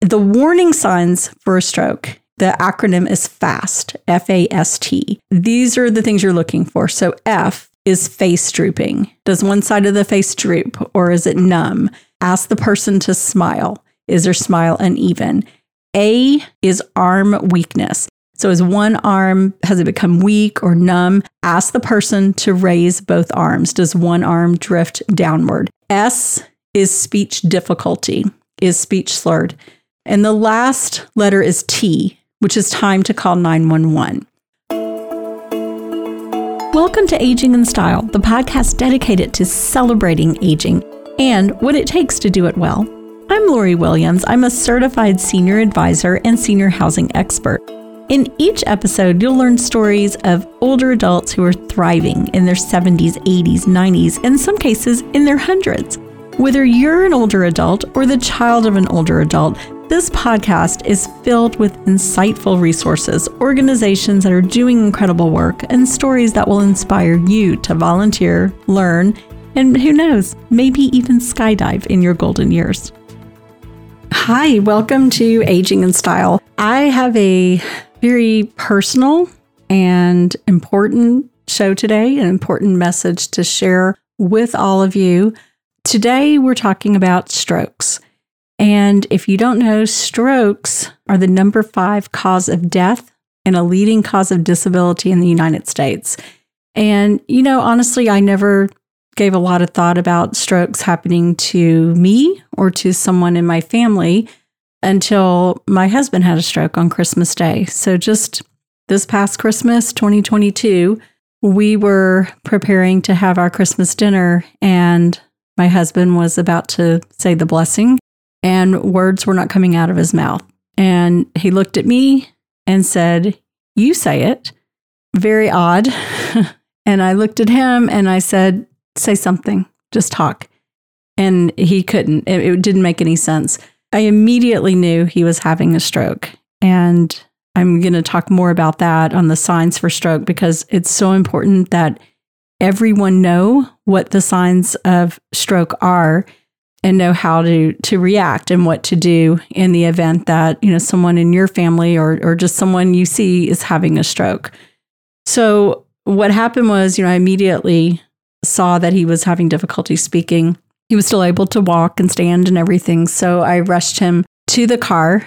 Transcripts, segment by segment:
The warning signs for a stroke, the acronym is FAST, F A S T. These are the things you're looking for. So, F is face drooping. Does one side of the face droop or is it numb? Ask the person to smile. Is their smile uneven? A is arm weakness. So, is one arm, has it become weak or numb? Ask the person to raise both arms. Does one arm drift downward? S is speech difficulty, is speech slurred. And the last letter is T, which is time to call 911. Welcome to Aging in Style, the podcast dedicated to celebrating aging and what it takes to do it well. I'm Lori Williams. I'm a certified senior advisor and senior housing expert. In each episode, you'll learn stories of older adults who are thriving in their 70s, 80s, 90s, and in some cases in their hundreds. Whether you're an older adult or the child of an older adult, this podcast is filled with insightful resources, organizations that are doing incredible work, and stories that will inspire you to volunteer, learn, and who knows, maybe even skydive in your golden years. Hi, welcome to Aging in Style. I have a very personal and important show today, an important message to share with all of you. Today, we're talking about strokes. And if you don't know, strokes are the number five cause of death and a leading cause of disability in the United States. And, you know, honestly, I never gave a lot of thought about strokes happening to me or to someone in my family until my husband had a stroke on Christmas Day. So just this past Christmas, 2022, we were preparing to have our Christmas dinner, and my husband was about to say the blessing, and words were not coming out of his mouth. And he looked at me and said, You say it. Very odd. and I looked at him and I said, Say something, just talk. And he couldn't. It, it didn't make any sense. I immediately knew he was having a stroke. And I'm going to talk more about that on the signs for stroke because it's so important that everyone know what the signs of stroke are and know how to to react and what to do in the event that you know someone in your family or or just someone you see is having a stroke. So what happened was, you know, I immediately saw that he was having difficulty speaking he was still able to walk and stand and everything. So I rushed him to the car.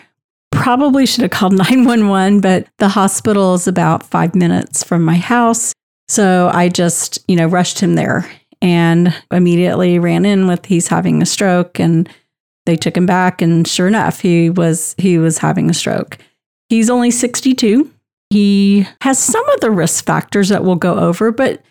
Probably should have called 911, but the hospital is about five minutes from my house. So I just, you know, rushed him there and immediately ran in with he's having a stroke and they took him back and sure enough he was he was having a stroke. He's only 62. He has some of the risk factors that we'll go over, but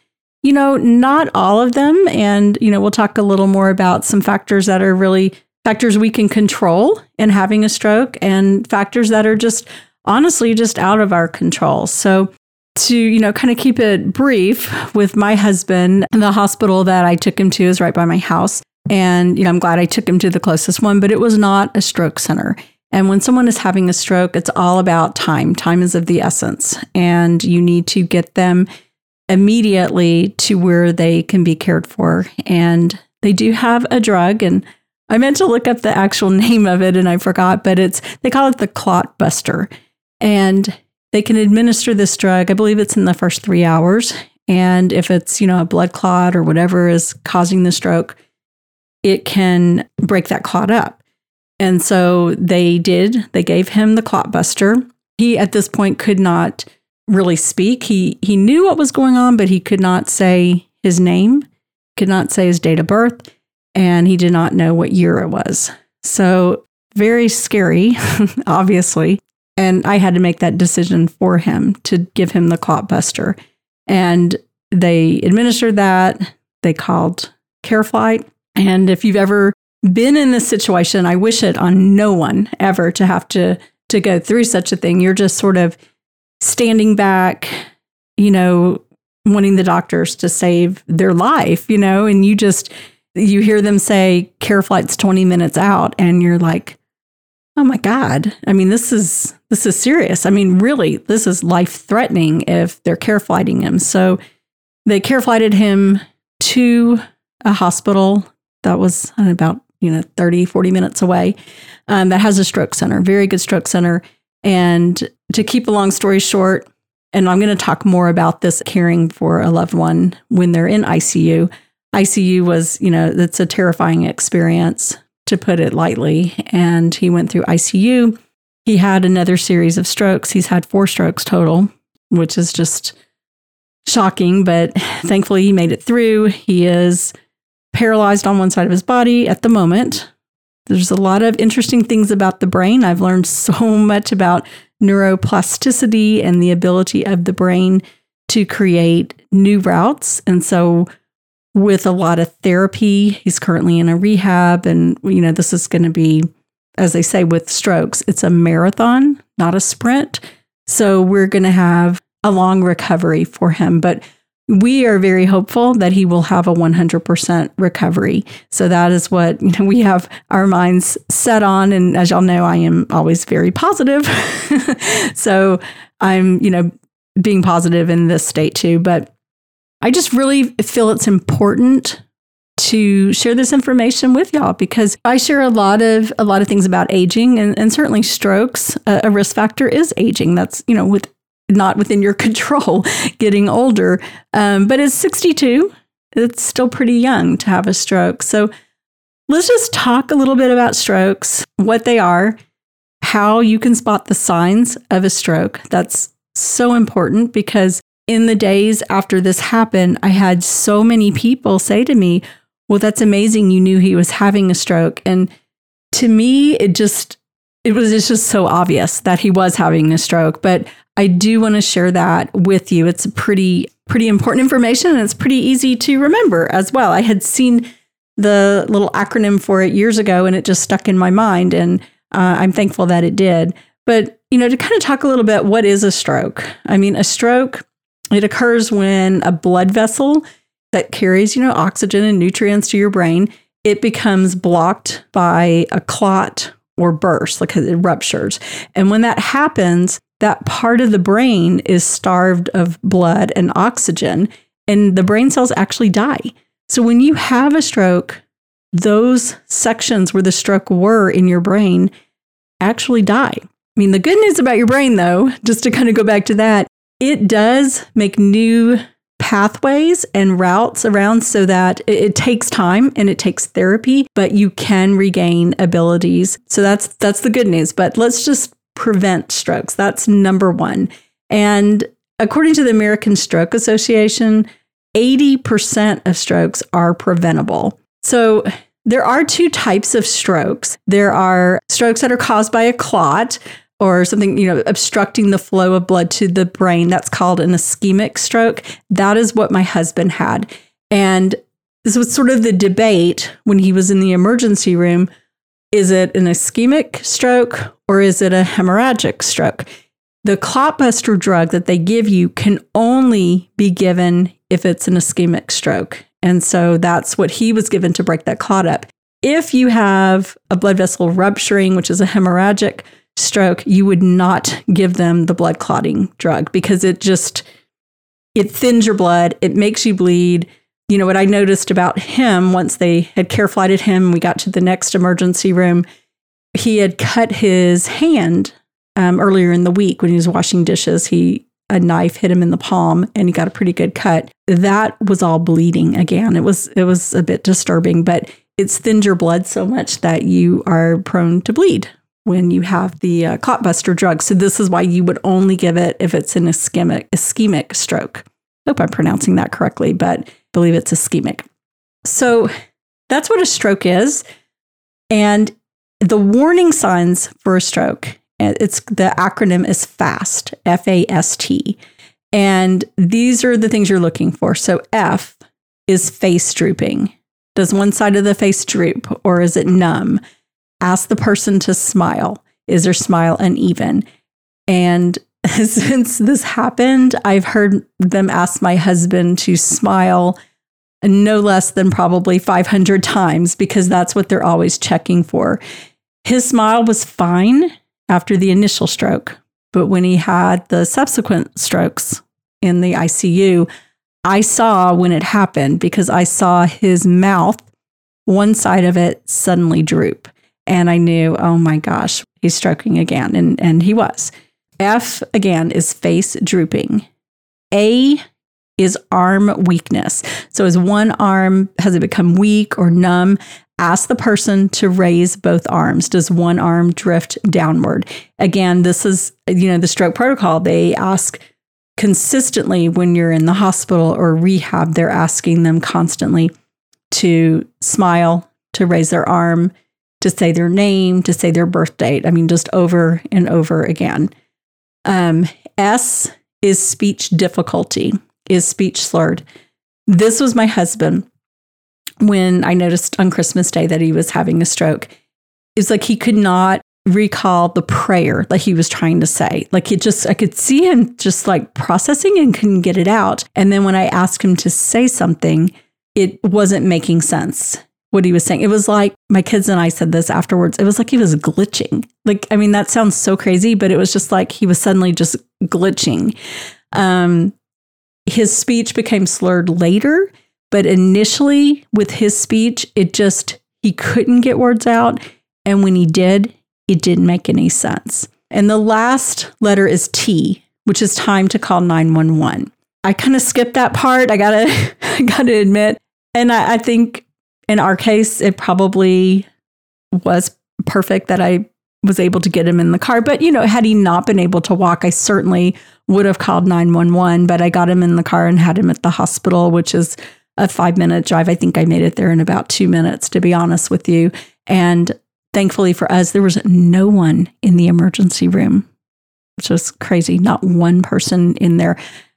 you know, not all of them. And, you know, we'll talk a little more about some factors that are really factors we can control in having a stroke and factors that are just honestly just out of our control. So, to, you know, kind of keep it brief with my husband, the hospital that I took him to is right by my house. And, you know, I'm glad I took him to the closest one, but it was not a stroke center. And when someone is having a stroke, it's all about time. Time is of the essence. And you need to get them immediately to where they can be cared for. And they do have a drug and I meant to look up the actual name of it and I forgot, but it's they call it the clot buster. And they can administer this drug. I believe it's in the first 3 hours. And if it's, you know, a blood clot or whatever is causing the stroke, it can break that clot up. And so they did. They gave him the clot buster. He at this point could not really speak. He he knew what was going on, but he could not say his name, could not say his date of birth, and he did not know what year it was. So very scary, obviously. And I had to make that decision for him to give him the clot buster. And they administered that. They called CareFlight. And if you've ever been in this situation, I wish it on no one ever to have to to go through such a thing. You're just sort of standing back, you know, wanting the doctors to save their life, you know, and you just you hear them say CareFlight's 20 minutes out and you're like, "Oh my god. I mean, this is this is serious. I mean, really, this is life-threatening if they're CareFlighting him." So they CareFlighted him to a hospital that was about you know, 30, 40 minutes away, um, that has a stroke center, very good stroke center. And to keep a long story short, and I'm going to talk more about this caring for a loved one when they're in ICU. ICU was, you know, it's a terrifying experience to put it lightly. And he went through ICU. He had another series of strokes. He's had four strokes total, which is just shocking, but thankfully he made it through. He is paralyzed on one side of his body at the moment. There's a lot of interesting things about the brain. I've learned so much about neuroplasticity and the ability of the brain to create new routes. And so, with a lot of therapy, he's currently in a rehab. And, you know, this is going to be, as they say with strokes, it's a marathon, not a sprint. So, we're going to have a long recovery for him. But we are very hopeful that he will have a 100% recovery. So that is what you know, we have our minds set on. And as y'all know, I am always very positive. so I'm, you know, being positive in this state too. But I just really feel it's important to share this information with y'all because I share a lot of a lot of things about aging and, and certainly strokes. A, risk factor is aging. That's you know with not within your control getting older. Um, but at 62, it's still pretty young to have a stroke. So let's just talk a little bit about strokes, what they are, how you can spot the signs of a stroke. That's so important because in the days after this happened, I had so many people say to me, Well, that's amazing. You knew he was having a stroke. And to me, it just, it was just so obvious that he was having a stroke. But I do want to share that with you. It's pretty pretty important information and it's pretty easy to remember as well. I had seen the little acronym for it years ago and it just stuck in my mind and uh, I'm thankful that it did. But you know, to kind of talk a little bit, what is a stroke? I mean, a stroke it occurs when a blood vessel that carries you know oxygen and nutrients to your brain it becomes blocked by a clot or burst, like it ruptures. And when that happens, that part of the brain is starved of blood and oxygen, and the brain cells actually die. So when you have a stroke, those sections where the stroke were in your brain actually die. I mean, the good news about your brain, though, just to kind of go back to that, it does make new pathways and routes around so that it, takes time and it takes therapy, but you can regain abilities. So that's that's the good news. But let's just prevent strokes. That's number one. And according to the American Stroke Association, 80% of strokes are preventable. So there are two types of strokes. There are strokes that are caused by a clot or something, you know, obstructing the flow of blood to the brain. That's called an ischemic stroke. That is what my husband had. And this was sort of the debate when he was in the emergency room is it an ischemic stroke or is it a hemorrhagic stroke? The clotbuster drug that they give you can only be given if it's an ischemic stroke. And so that's what he was given to break that clot up. If you have a blood vessel rupturing, which is a hemorrhagic stroke, you would not give them the blood clotting drug because it just it thins your blood, it makes you bleed you know, what I noticed about him once they had care flighted him, we got to the next emergency room. He had cut his hand um, earlier in the week when he was washing dishes. He a knife hit him in the palm and he got a pretty good cut. That was all bleeding again. It was it was a bit disturbing, but it's thinned your blood so much that you are prone to bleed when you have the uh, clotbuster drug. So this is why you would only give it if it's an ischemic ischemic stroke. Hope I'm pronouncing that correctly, but believe it's ischemic. So that's what a stroke is. And the warning signs for a stroke, it's the acronym is FAST, F A S T. And these are the things you're looking for. So F is face drooping. Does one side of the face droop or is it numb? Ask the person to smile. Is their smile uneven? And since this happened, I've heard them ask my husband to smile no less than probably 500 times because that's what they're always checking for. His smile was fine after the initial stroke, but when he had the subsequent strokes in the ICU, I saw when it happened because I saw his mouth one side of it suddenly droop. And I knew, oh my gosh, he's stroking again. And, and he was. F again is face drooping. A is arm weakness. So, is one arm, has it become weak or numb? Ask the person to raise both arms. Does one arm drift downward? Again, this is, you know, the stroke protocol. They ask consistently when you're in the hospital or rehab, they're asking them constantly to smile, to raise their arm, to say their name, to say their birth date. I mean, just over and over again. Um, S is speech difficulty, is speech slurred. This was my husband when I noticed on Christmas Day that he was having a stroke. It's like he could not recall the prayer that he was trying to say. Like it just, I could see him just like processing and couldn't get it out. And then when I asked him to say something, it wasn't making sense what he was saying. It was like my kids and I said this afterwards. It was like he was glitching. Like, I mean, that sounds so crazy, but it was just like he was suddenly just glitching. Um, his speech became slurred later, but initially with his speech, it just, he couldn't get words out. And when he did, it didn't make any sense. And the last letter is T, which is time to call 911. I kind of skipped that part. I gotta, I gotta admit. And I, I think in our case, it probably was perfect that I was able to get him in the car. But, you know, had he not been able to walk, I certainly would have called 911. But I got him in the car and had him at the hospital, which is a five minute drive. I think I made it there in about two minutes, to be honest with you. And thankfully for us, there was no one in the emergency room, which was crazy. Not one person in there.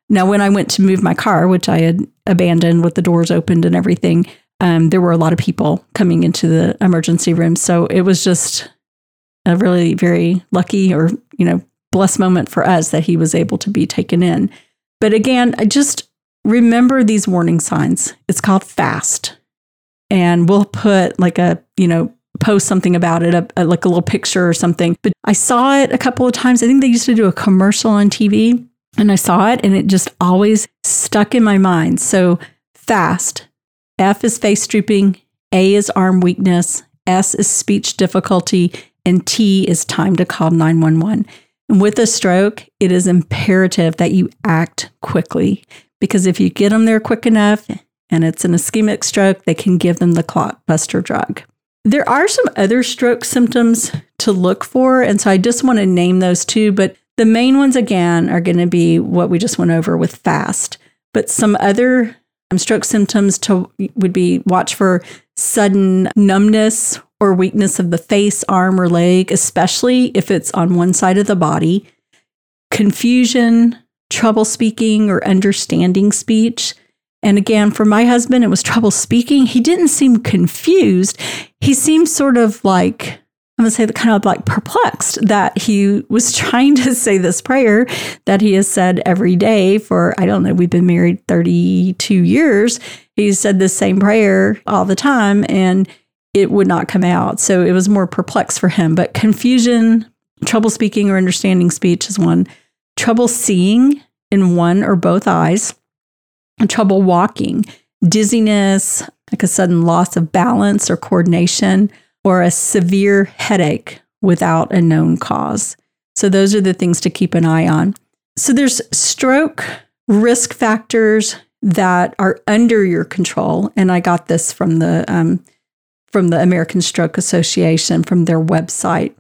Now, when I went to move my car, which I had abandoned with the doors opened and everything, um, there were a lot of people coming into the emergency room. So it was just a really very lucky or, you know, blessed moment for us that he was able to be taken in. But again, I just remember these warning signs. It's called FAST. And we'll put like a, you know, post something about it, a, a, like a little picture or something. But I saw it a couple of times. I think they used to do a commercial on TV and I saw it and it just always stuck in my mind. So, FAST, F is face drooping, A is arm weakness, S is speech difficulty, and T is time to call 911. And with a stroke, it is imperative that you act quickly because if you get them there quick enough and it's an ischemic stroke, they can give them the clot buster drug. There are some other stroke symptoms to look for. And so I just want to name those two. But the main ones, again, are going to be what we just went over with FAST. But some other Um, stroke symptoms to would be watch for sudden numbness or weakness of the face, arm, or leg, especially if it's on one side of the body, confusion, trouble speaking or understanding speech. And again, for my husband, it was trouble speaking. He didn't seem confused. He seemed sort of like I'm going to say kind of like perplexed that he was trying to say this prayer that he has said every day for, I don't know, we've been married 32 years. He said the same prayer all the time and it would not come out. So it was more perplexed for him. But confusion, trouble speaking or understanding speech is one, trouble seeing in one or both eyes, and trouble walking, dizziness, like a sudden loss of balance or coordination or a severe headache without a known cause. So, those are the things to keep an eye on. So, there's stroke risk factors that are under your control. And I got this from the, um, from the American Stroke Association, from their website.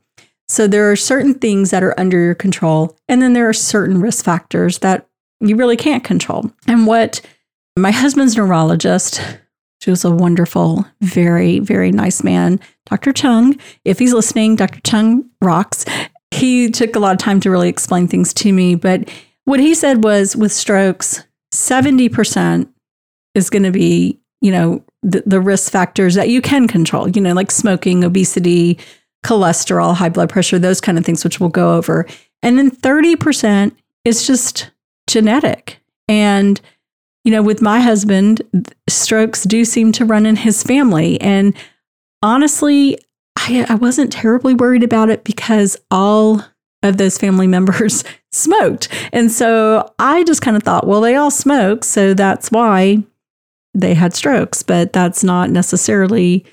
So, there are certain things that are under your control. And then there are certain risk factors that you really can't control. And what my husband's neurologist she was a wonderful, very, very nice man. Dr. Chung, if he's listening, Dr. Chung rocks. He took a lot of time to really explain things to me. But what he said was with strokes, 70% is going to be, you know, the, the risk factors that you can control, you know, like smoking, obesity, cholesterol, high blood pressure, those kind of things, which we'll go over. And then 30% is just genetic. And you know, with my husband, strokes do seem to run in his family. And honestly, I, I wasn't terribly worried about it because all of those family members smoked. And so I just kind of thought, well, they all smoke. So that's why they had strokes. But that's not necessarily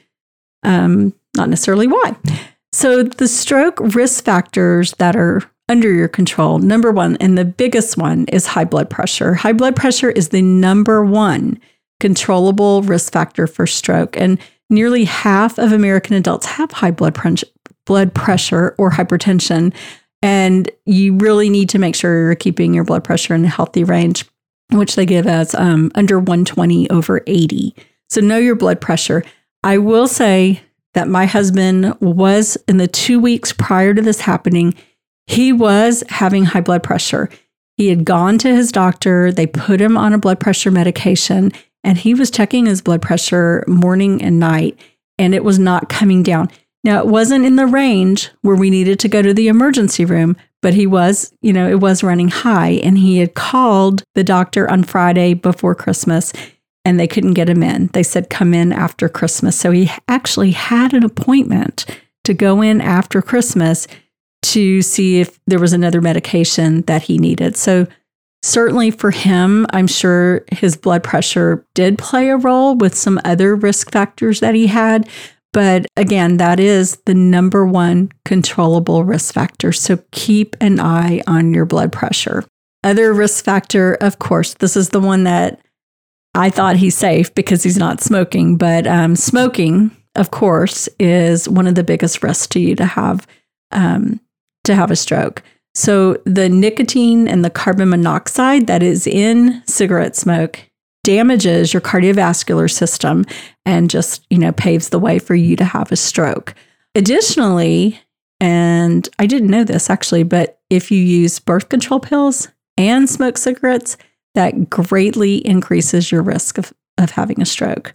um, not necessarily why. So, the stroke risk factors that are under your control, number one, and the biggest one is high blood pressure. High blood pressure is the number one controllable risk factor for stroke. And nearly half of American adults have high blood, blood pressure or hypertension. And you really need to make sure you're keeping your blood pressure in a healthy range, which they give as um, under 120 over 80. So know your blood pressure. I will say that my husband was in the two weeks prior to this happening, he was having high blood pressure. He had gone to his doctor, they put him on a blood pressure medication, and he was checking his blood pressure morning and night, and it was not coming down. Now, it wasn't in the range where we needed to go to the emergency room, but he was, you know, it was running high. And he had called the doctor on Friday before Christmas and they couldn't get him in. They said, come in after Christmas. So he actually had an appointment to go in after Christmas to see if there was another medication that he needed. So, certainly for him, I'm sure his blood pressure did play a role with some other risk factors that he had. But again, that is the number one controllable risk factor. So keep an eye on your blood pressure. Other risk factor, of course, this is the one that I thought he's safe because he's not smoking, but um, smoking, of course, is one of the biggest risks to you to have um, to have a stroke. So the nicotine and the carbon monoxide that is in cigarette smoke damages your cardiovascular system and just, you know, paves the way for you to have a stroke. Additionally, and I didn't know this actually, but if you use birth control pills and smoke cigarettes, that greatly increases your risk of, of having a stroke.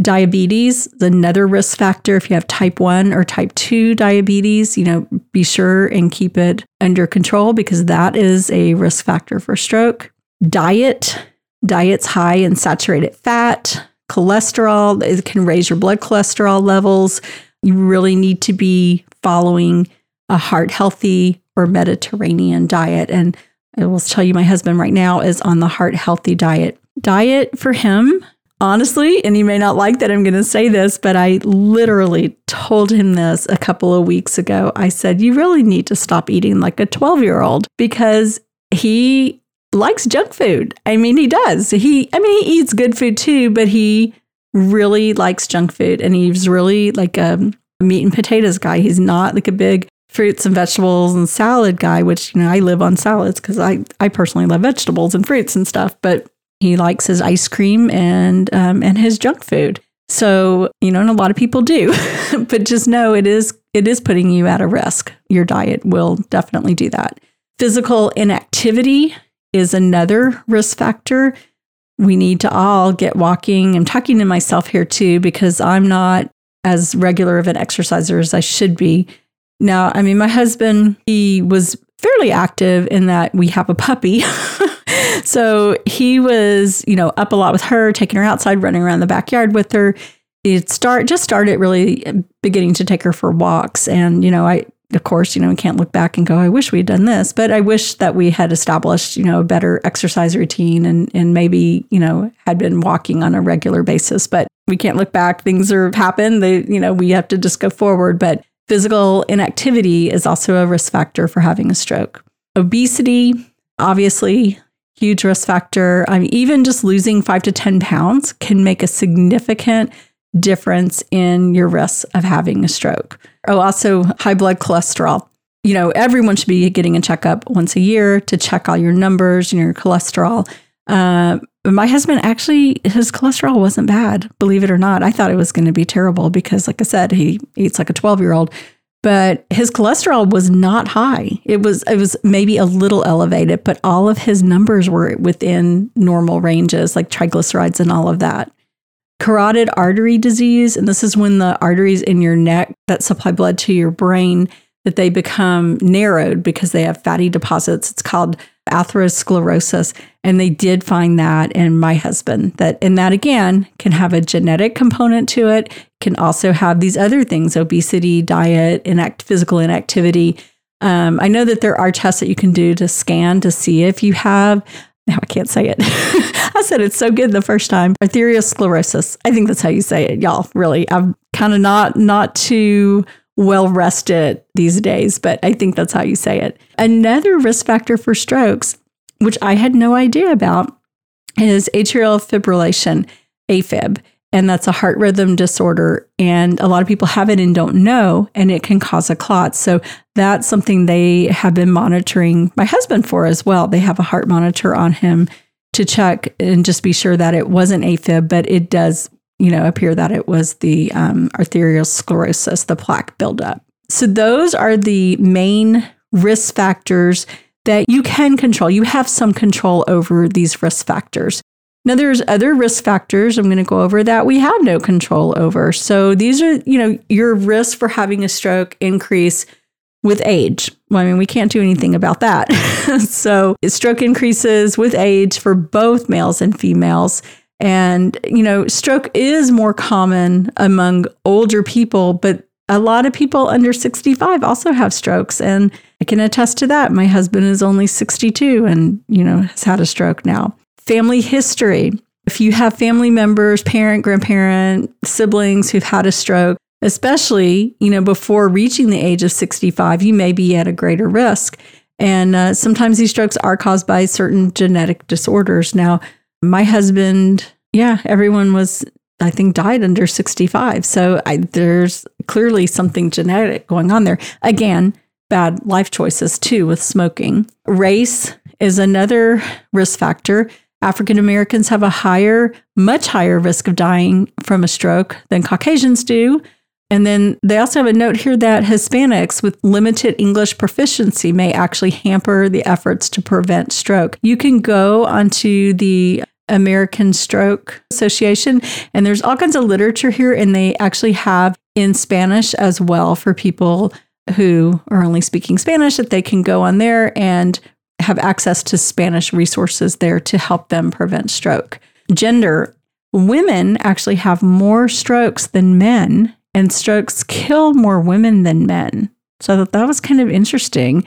Diabetes is another risk factor. If you have type 1 or type 2 diabetes, you know, be sure and keep it under control because that is a risk factor for stroke. Diet, diet's high in saturated fat, cholesterol, it can raise your blood cholesterol levels. You really need to be following a heart healthy or Mediterranean diet. And I will tell you, my husband right now is on the heart healthy diet. Diet for him, honestly, and you may not like that I'm going to say this, but I literally told him this a couple of weeks ago. I said, You really need to stop eating like a 12 year old because he likes junk food. I mean, he does. He, I mean, he eats good food too, but he really likes junk food and he's really like a meat and potatoes guy. He's not like a big fruits and vegetables and salad guy, which, you know, I live on salads because I, I personally love vegetables and fruits and stuff, but he likes his ice cream and, um, and his junk food. So, you know, and a lot of people do, but just know it is, it is putting you at a risk. Your diet will definitely do that. Physical inactivity is another risk factor. We need to all get walking. I'm talking to myself here too, because I'm not as regular of an exerciser as I should be. Now, I mean, my husband, he was fairly active in that we have a puppy. so he was, you know, up a lot with her, taking her outside, running around the backyard with her. It start just started really beginning to take her for walks. And, you know, I of course, you know, we can't look back and go, I wish we'd done this, but I wish that we had established, you know, a better exercise routine and and maybe, you know, had been walking on a regular basis. But we can't look back. Things are happen. They, you know, we have to just go forward. But Physical inactivity is also a risk factor for having a stroke. Obesity, obviously, huge risk factor. Mean, even just losing five to 10 pounds can make a significant difference in your risk of having a stroke. Oh, also high blood cholesterol. You know, everyone should be getting a checkup once a year to check all your numbers and your cholesterol. Uh, my husband actually, his cholesterol wasn't bad, believe it or not. I thought it was going to be terrible because, like I said, he eats like a 12 year old, but his cholesterol was not high. It was, it was maybe a little elevated, but all of his numbers were within normal ranges, like triglycerides and all of that. Carotid artery disease, and this is when the arteries in your neck that supply blood to your brain that they become narrowed because they have fatty deposits. It's called atherosclerosis. And they did find that in my husband. That and that again can have a genetic component to it, can also have these other things, obesity, diet, inact physical inactivity. Um, I know that there are tests that you can do to scan to see if you have now I can't say it. I said it so good the first time. Arteriosclerosis. I think that's how you say it, y'all. Really, I'm kind of not not too well rested these days, but I think that's how you say it. Another risk factor for strokes, which I had no idea about, is atrial fibrillation, AFib and that's a heart rhythm disorder. And a lot of people have it and don't know, and it can cause a clot. So that's something they have been monitoring my husband for as well. They have a heart monitor on him to check and just be sure that it wasn't AFib, but it does, you know, appear that it was the um, arteriosclerosis, the plaque buildup. So those are the main risk factors that you can control. You have some control over these risk factors. Now, there's other risk factors I'm going to go over that we have no control over. So these are, you know, your risk for having a stroke increase with age. Well, I mean, we can't do anything about that. so stroke increases with age for both males and females. And, you know, stroke is more common among older people, but a lot of people under 65 also have strokes. And I can attest to that. My husband is only 62 and, you know, has had a stroke now family history. If you have family members, parent, grandparent, siblings who've had a stroke, especially, you know, before reaching the age of 65, you may be at a greater risk. And uh, sometimes these strokes are caused by certain genetic disorders. Now, my husband, yeah, everyone was, I think, died under 65. So I, there's clearly something genetic going on there. Again, bad life choices too with smoking. Race is another risk factor. African Americans have a higher, much higher risk of dying from a stroke than Caucasians do. And then they also have a note here that Hispanics with limited English proficiency may actually hamper the efforts to prevent stroke. You can go onto the American Stroke Association, and there's all kinds of literature here, and they actually have in Spanish as well for people who are only speaking Spanish that they can go on there and have access to Spanish resources there to help them prevent stroke. Gender women actually have more strokes than men, and strokes kill more women than men. So that, was kind of interesting.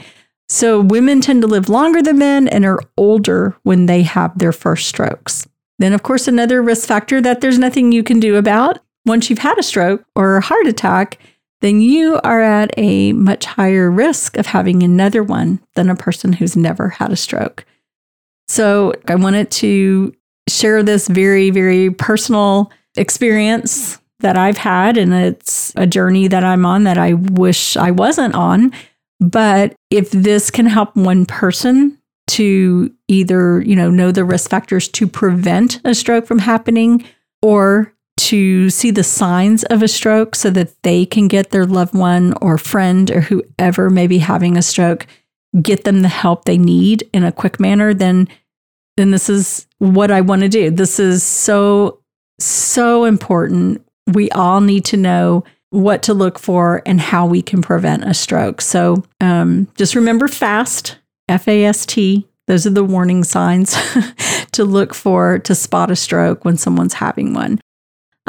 So women tend to live longer than men and are older when they have their first strokes. Then, of course, another risk factor that there's nothing you can do about once you've had a stroke or a heart attack then you are at a much higher risk of having another one than a person who's never had a stroke. So I wanted to share this very, very personal experience that I've had. And it's a journey that I'm on that I wish I wasn't on. But if this can help one person to either, you know, know the risk factors to prevent a stroke from happening or to see the signs of a stroke so that they can get their loved one or friend or whoever may be having a stroke get them the help they need in a quick manner then then this is what I want to do. This is so so important. We all need to know what to look for and how we can prevent a stroke. So um, just remember FAST, F A S T. Those are the warning signs to look for to spot a stroke when someone's having one.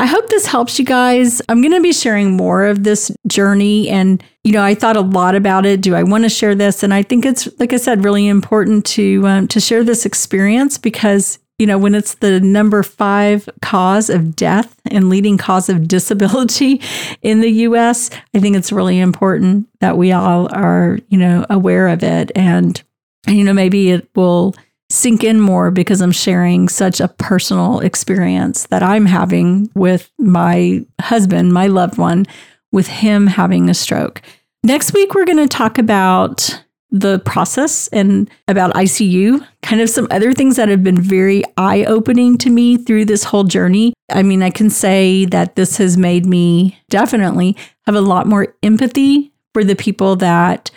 I hope this helps you guys. I'm going to be sharing more of this journey. And, you know, I thought a lot about it. Do I want to share this? And I think it's, like I said, really important to, um, to share this experience because, you know, when it's the number five cause of death and leading cause of disability in the US, I think it's really important that we all are, you know, aware of it. And, you know, maybe it will sink in more because I'm sharing such a personal experience that I'm having with my husband, my loved one, with him having a stroke. Next week, we're going to talk about the process and about ICU, kind of some other things that have been very eye opening to me through this whole journey. I mean, I can say that this has made me definitely have a lot more empathy for the people that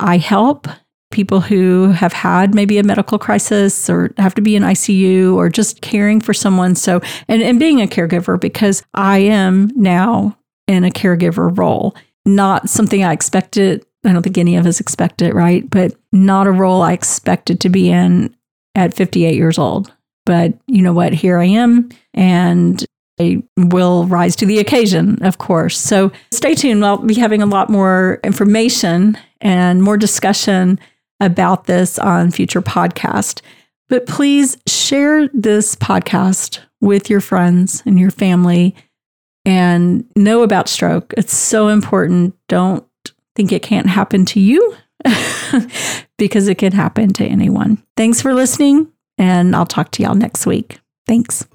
I help people who have had maybe a medical crisis or have to be in ICU or just caring for someone. So, and, and being a caregiver because I am now in a caregiver role, not something I expected. I don't think any of us expect it, right? But not a role I expected to be in at 58 years old. But you know what? Here I am. And I will rise to the occasion, of course. So stay tuned. I'll be having a lot more information and more discussion about this on future podcast. But please share this podcast with your friends and your family and know about stroke. It's so important. Don't think it can't happen to you because it can happen to anyone. Thanks for listening, and I'll talk to y'all next week. Thanks.